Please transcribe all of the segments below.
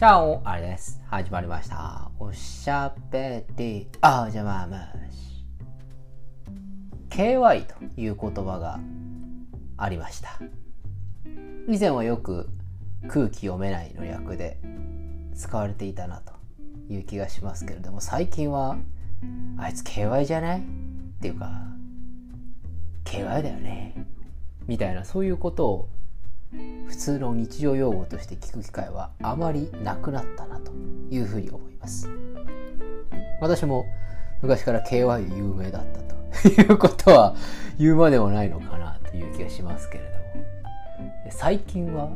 じゃあ、あれです。始まりました。おしゃべりおじゃまむし。KY という言葉がありました。以前はよく空気読めないの略で使われていたなという気がしますけれども、最近はあいつ KY じゃない？っていうか、KY だよね？みたいなそういうことを普通の日常用語として聞く機会はあまりなくなったなというふうに思います。私も昔から KY 有名だったということは言うまでもないのかなという気がしますけれども。最近は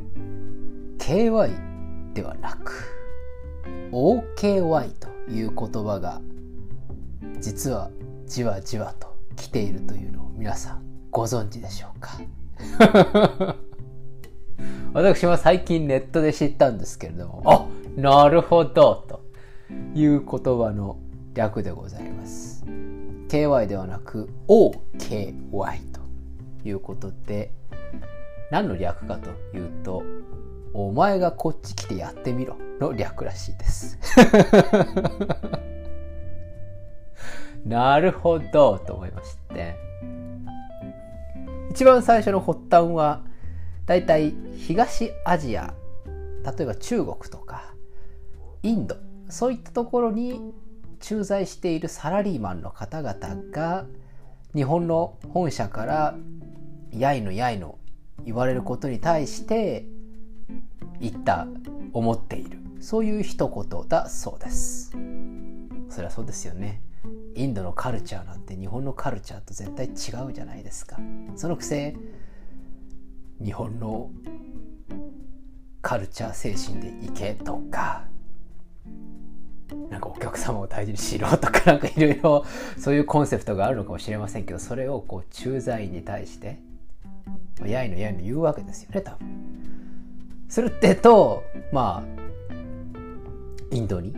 KY ではなく OKY という言葉が実はじわじわと来ているというのを皆さんご存知でしょうか？私は最近ネットで知ったんですけれども、あなるほどという言葉の略でございます。KY ではなく OKY ということで、何の略かというと、お前がこっち来てやってみろの略らしいです。なるほどと思いまして。一番最初の発端は、大体東アジア例えば中国とかインドそういったところに駐在しているサラリーマンの方々が日本の本社からやいのやいの言われることに対して言った思っている。そういう一言だそうです。そりゃそうですよね。インドのカルチャーなんて日本のカルチャーと絶対違うじゃないですか。そのくせ日本のカルチャー精神でいけとか。なんかお客様を大事にしろとかなんかいろいろそういうコンセプトがあるのかもしれませんけどそれをこう駐在員に対してやいのやいの言うわけですよね多分。するってとまあインドに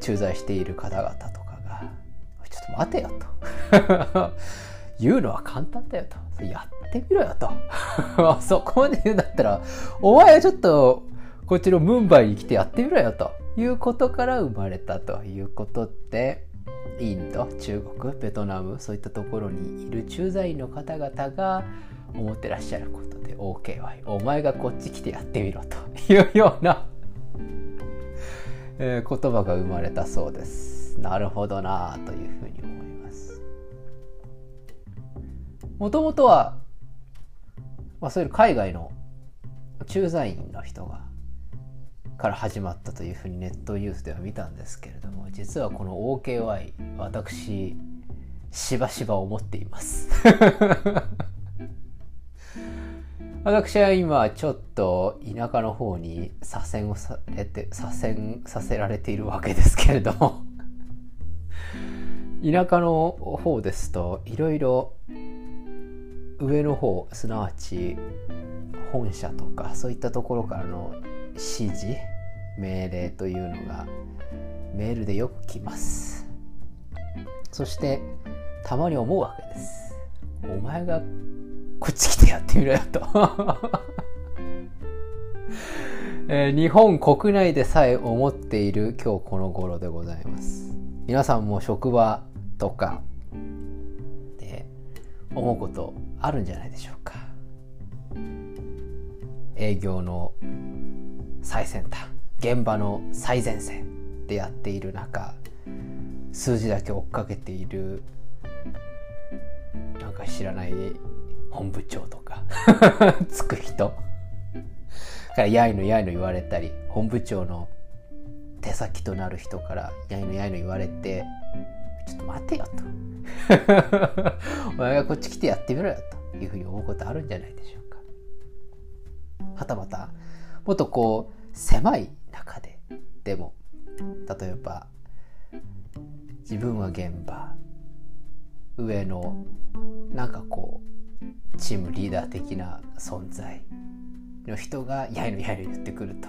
駐在している方々とかが「ちょっと待てよ」と。言うのは簡単だよと。やってみろよと。そこまで言うんだったらお前はちょっとこっちのムンバイに来てやってみろよということから生まれたということでインド中国ベトナムそういったところにいる駐在員の方々が思ってらっしゃることで OKY お前がこっち来てやってみろというようなえー、言葉が生まれたそうです。なるほどなというふうに思います。もともとはまあ、そういう海外の駐在員の人がから始まったというふうにネットニュースでは見たんですけれども実はこの OKY 私しばしば思っています。私は今ちょっと田舎の方に左遷をされて左遷させられているわけですけれども 田舎の方ですといろいろ上の方すなわち本社とかそういったところからの指示命令というのがメールでよく来ます。そしてたまに思うわけです。お前がこっち来てやってみろよと。えー、日本国内でさえ思っている今日この頃でございます。皆さんも職場とか思うことあるんじゃないでしょうか。営業の最先端現場の最前線でやっている中数字だけ追っかけているなんか知らない本部長とか つく人。からやいのやいの言われたり本部長の手先となる人からやいのやいの言われてちょっと待てよとお前がこっち来てやってみろよというふうに思うことあるんじゃないでしょうか。はたまたもっとこう狭い中ででも例えば自分は現場上のなんかこうチームリーダー的な存在の人がやいのやいの言ってくると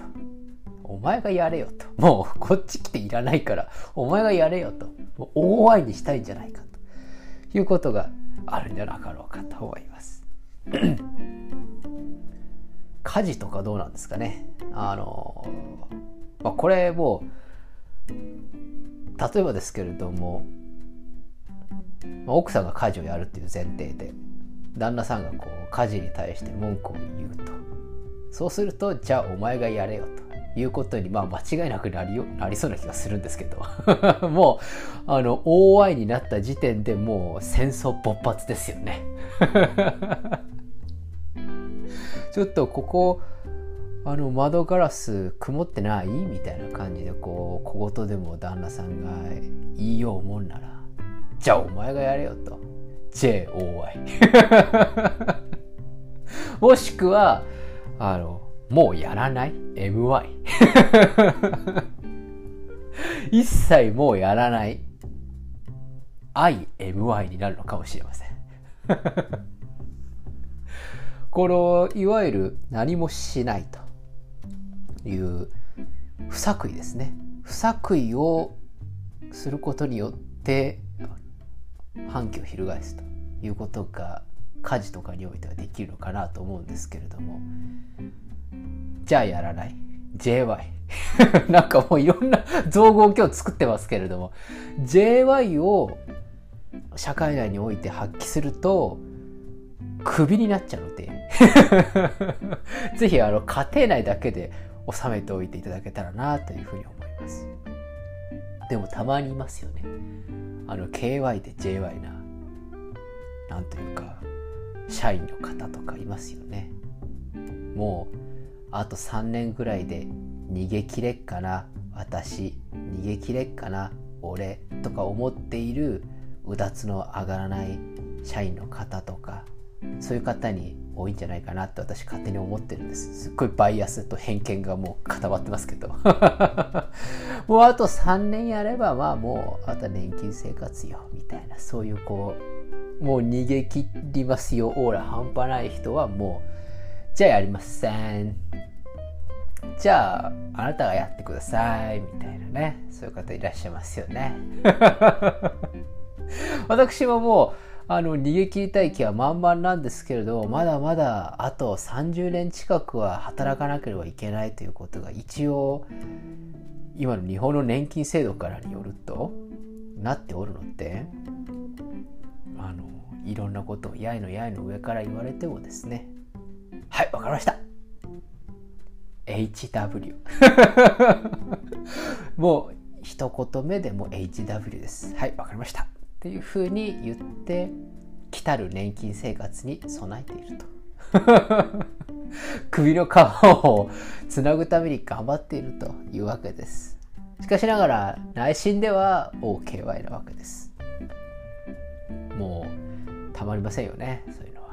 お前がやれよと。もうこっち来ていらないからお前がやれよと。もう大愛にしたいんじゃないかと。いうことがあるんじゃなかろうかと思います。家事とかどうなんですかね。あのまあ、これもう例えばですけれども、まあ、奥さんが家事をやるっていう前提で旦那さんがこう家事に対して文句を言うと。そうするとじゃあお前がやれよと。いうことにまあ間違いなくなりなりそうな気がするんですけど。もうあの大愛になった時点でもう戦争勃発ですよね。ちょっとここあの窓ガラス曇ってない？みたいな感じでこう小言でも旦那さんが言いようもんならじゃあお前がやれよと。JOY もしくはあのもうやらない ?MY 一切もうやらない？IMY になるのかもしれません。このいわゆる何もしないと。いう不作為ですね。不作為をすることによって反旗を翻すと。いうことが家事とかにおいてはできるのかなと思うんですけれども。じゃあやらない。JY なんかもういろんな造語を今日作ってますけれども。JY を社会内において発揮するとクビになっちゃうので ぜひあの家庭内だけで収めておいていただけたらなというふうに思います。でもたまにいますよね。あの KY で JY ななんというか社員の方とかいますよね。もうあと3年ぐらいで逃げ切れっかな私逃げ切れっかな俺とか思っているうだつの上がらない社員の方とかそういう方に多いんじゃないかなって私勝手に思ってるんです。すっごいバイアスと偏見がもう固まってますけど。もうあと3年やればまあもうあとは年金生活よみたいなそういうこうもう逃げ切りますよオーラ半端ない人はもうじゃあやりません。じゃああなたがやってくださいみたいなね。そういう方いらっしゃいますよね。私ももうあの逃げ切りたい気は満々なんですけれどまだまだあと30年近くは働かなければいけないということが一応今の日本の年金制度からによるとなっておるのであのいろんなことをやいのやいの上から言われてもですね。はいわかりました。HW もう一言目でも HW です。はいわかりました。っていうふうに言って来たる年金生活に備えていると。首の皮をつなぐために頑張っているというわけです。しかしながら内心では OKY なわけです。もうたまりませんよねそういうのは。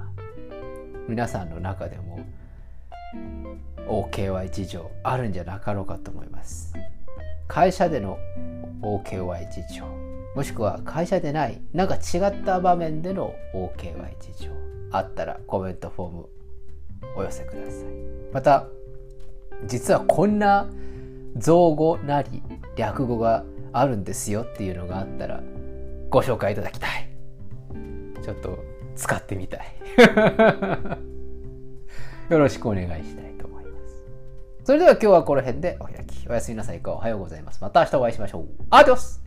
皆さんの中でも。OKY 事情あるんじゃなかろうかと思います。会社での OKY 事情もしくは会社でないなんか違った場面での OKY 事情あったらコメントフォームお寄せください。また実はこんな造語なり略語があるんですよっていうのがあったらご紹介いただきたい。ちょっと使ってみたい。よろしくお願いしたい。それでは今日はこの辺でお開き。おやすみなさい。かおはようございます。また明日お会いしましょう。アディオス